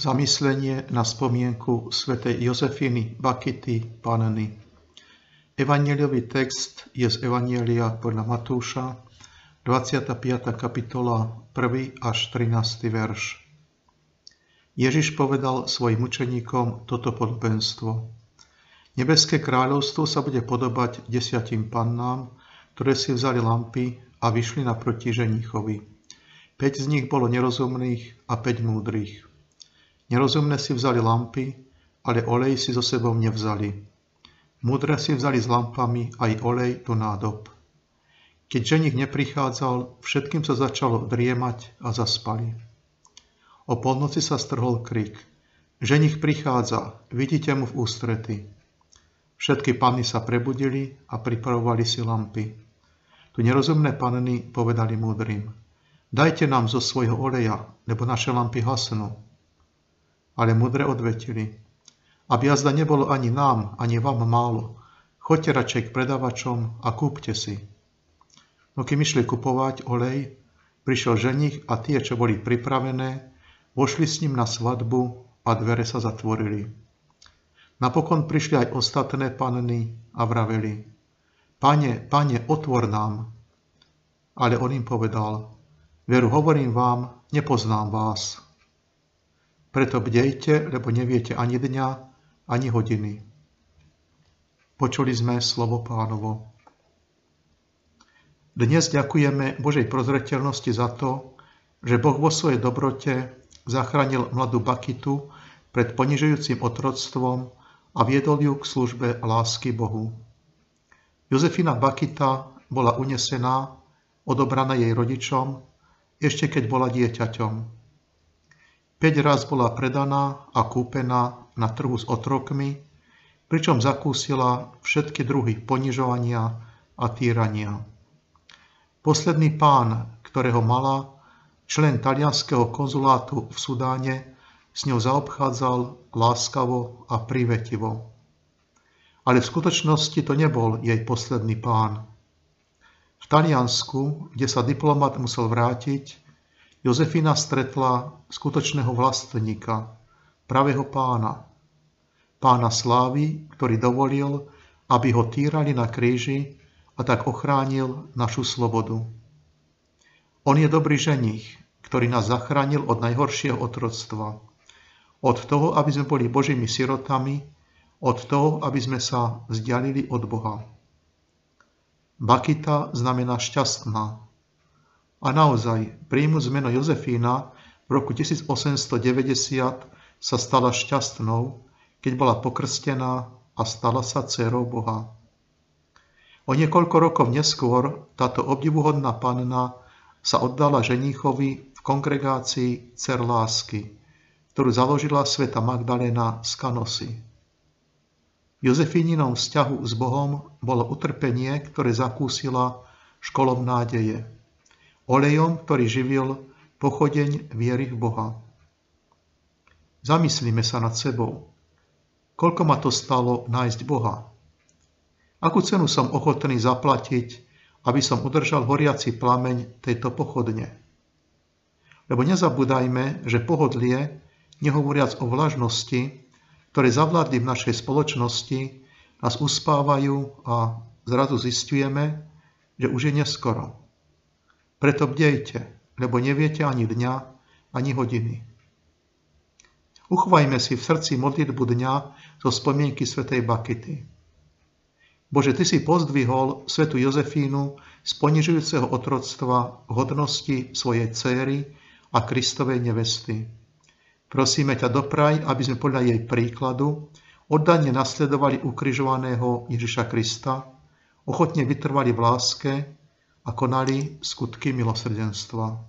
Zamyslenie na spomienku svätej Jozefiny Bakity Panny. Evangeliový text je z Evangelia podľa Matúša, 25. kapitola, 1. až 13. verš. Ježiš povedal svojim učeníkom toto podobenstvo. Nebeské kráľovstvo sa bude podobať desiatim pannám, ktoré si vzali lampy a vyšli naproti ženichovi. Peť z nich bolo nerozumných a päť múdrych. Nerozumné si vzali lampy, ale olej si so sebou nevzali. Múdre si vzali s lampami aj olej do nádob. Keď ženich neprichádzal, všetkým sa začalo driemať a zaspali. O polnoci sa strhol krik. Ženich prichádza, vidíte mu v ústrety. Všetky panny sa prebudili a pripravovali si lampy. Tu nerozumné panny povedali múdrym. Dajte nám zo svojho oleja, lebo naše lampy hasnú ale mudre odvetili. Aby jazda nebolo ani nám, ani vám málo, choďte radšej k predávačom a kúpte si. No kým išli kupovať olej, prišiel ženich a tie, čo boli pripravené, vošli s ním na svadbu a dvere sa zatvorili. Napokon prišli aj ostatné panny a vraveli, Pane, pane, otvor nám. Ale on im povedal, veru hovorím vám, nepoznám vás. Preto bdejte, lebo neviete ani dňa, ani hodiny. Počuli sme slovo pánovo. Dnes ďakujeme Božej prozreteľnosti za to, že Boh vo svojej dobrote zachránil mladú Bakitu pred ponižujúcim otroctvom a viedol ju k službe lásky Bohu. Jozefina Bakita bola unesená, odobraná jej rodičom, ešte keď bola dieťaťom. 5 raz bola predaná a kúpená na trhu s otrokmi, pričom zakúsila všetky druhy ponižovania a týrania. Posledný pán, ktorého mala, člen talianského konzulátu v Sudáne, s ňou zaobchádzal láskavo a privetivo. Ale v skutočnosti to nebol jej posledný pán. V Taliansku, kde sa diplomat musel vrátiť, Jozefina stretla skutočného vlastníka, pravého pána. Pána slávy, ktorý dovolil, aby ho týrali na kríži a tak ochránil našu slobodu. On je dobrý ženich, ktorý nás zachránil od najhoršieho otroctva. Od toho, aby sme boli Božími sirotami, od toho, aby sme sa vzdialili od Boha. Bakita znamená šťastná, a naozaj, príjmu zmeno Jozefína v roku 1890 sa stala šťastnou, keď bola pokrstená a stala sa dcerou Boha. O niekoľko rokov neskôr táto obdivuhodná panna sa oddala ženíchovi v kongregácii Cer lásky, ktorú založila sveta Magdalena z Kanosy. Jozefíninom vzťahu s Bohom bolo utrpenie, ktoré zakúsila školom nádeje olejom, ktorý živil pochodeň viery v Boha. Zamyslíme sa nad sebou. Koľko ma to stalo nájsť Boha? Akú cenu som ochotný zaplatiť, aby som udržal horiaci plameň tejto pochodne? Lebo nezabúdajme, že pohodlie, nehovoriac o vlažnosti, ktoré zavládli v našej spoločnosti, nás uspávajú a zrazu zistujeme, že už je neskoro. Preto bdejte, lebo neviete ani dňa, ani hodiny. Uchvajme si v srdci modlitbu dňa zo spomienky svätej Bakity. Bože, Ty si pozdvihol svetu Jozefínu z ponižujúceho otroctva hodnosti svojej céry a Kristovej nevesty. Prosíme ťa dopraj, aby sme podľa jej príkladu oddane nasledovali ukrižovaného Ježiša Krista, ochotne vytrvali v láske a konali skutky milosrdenstva.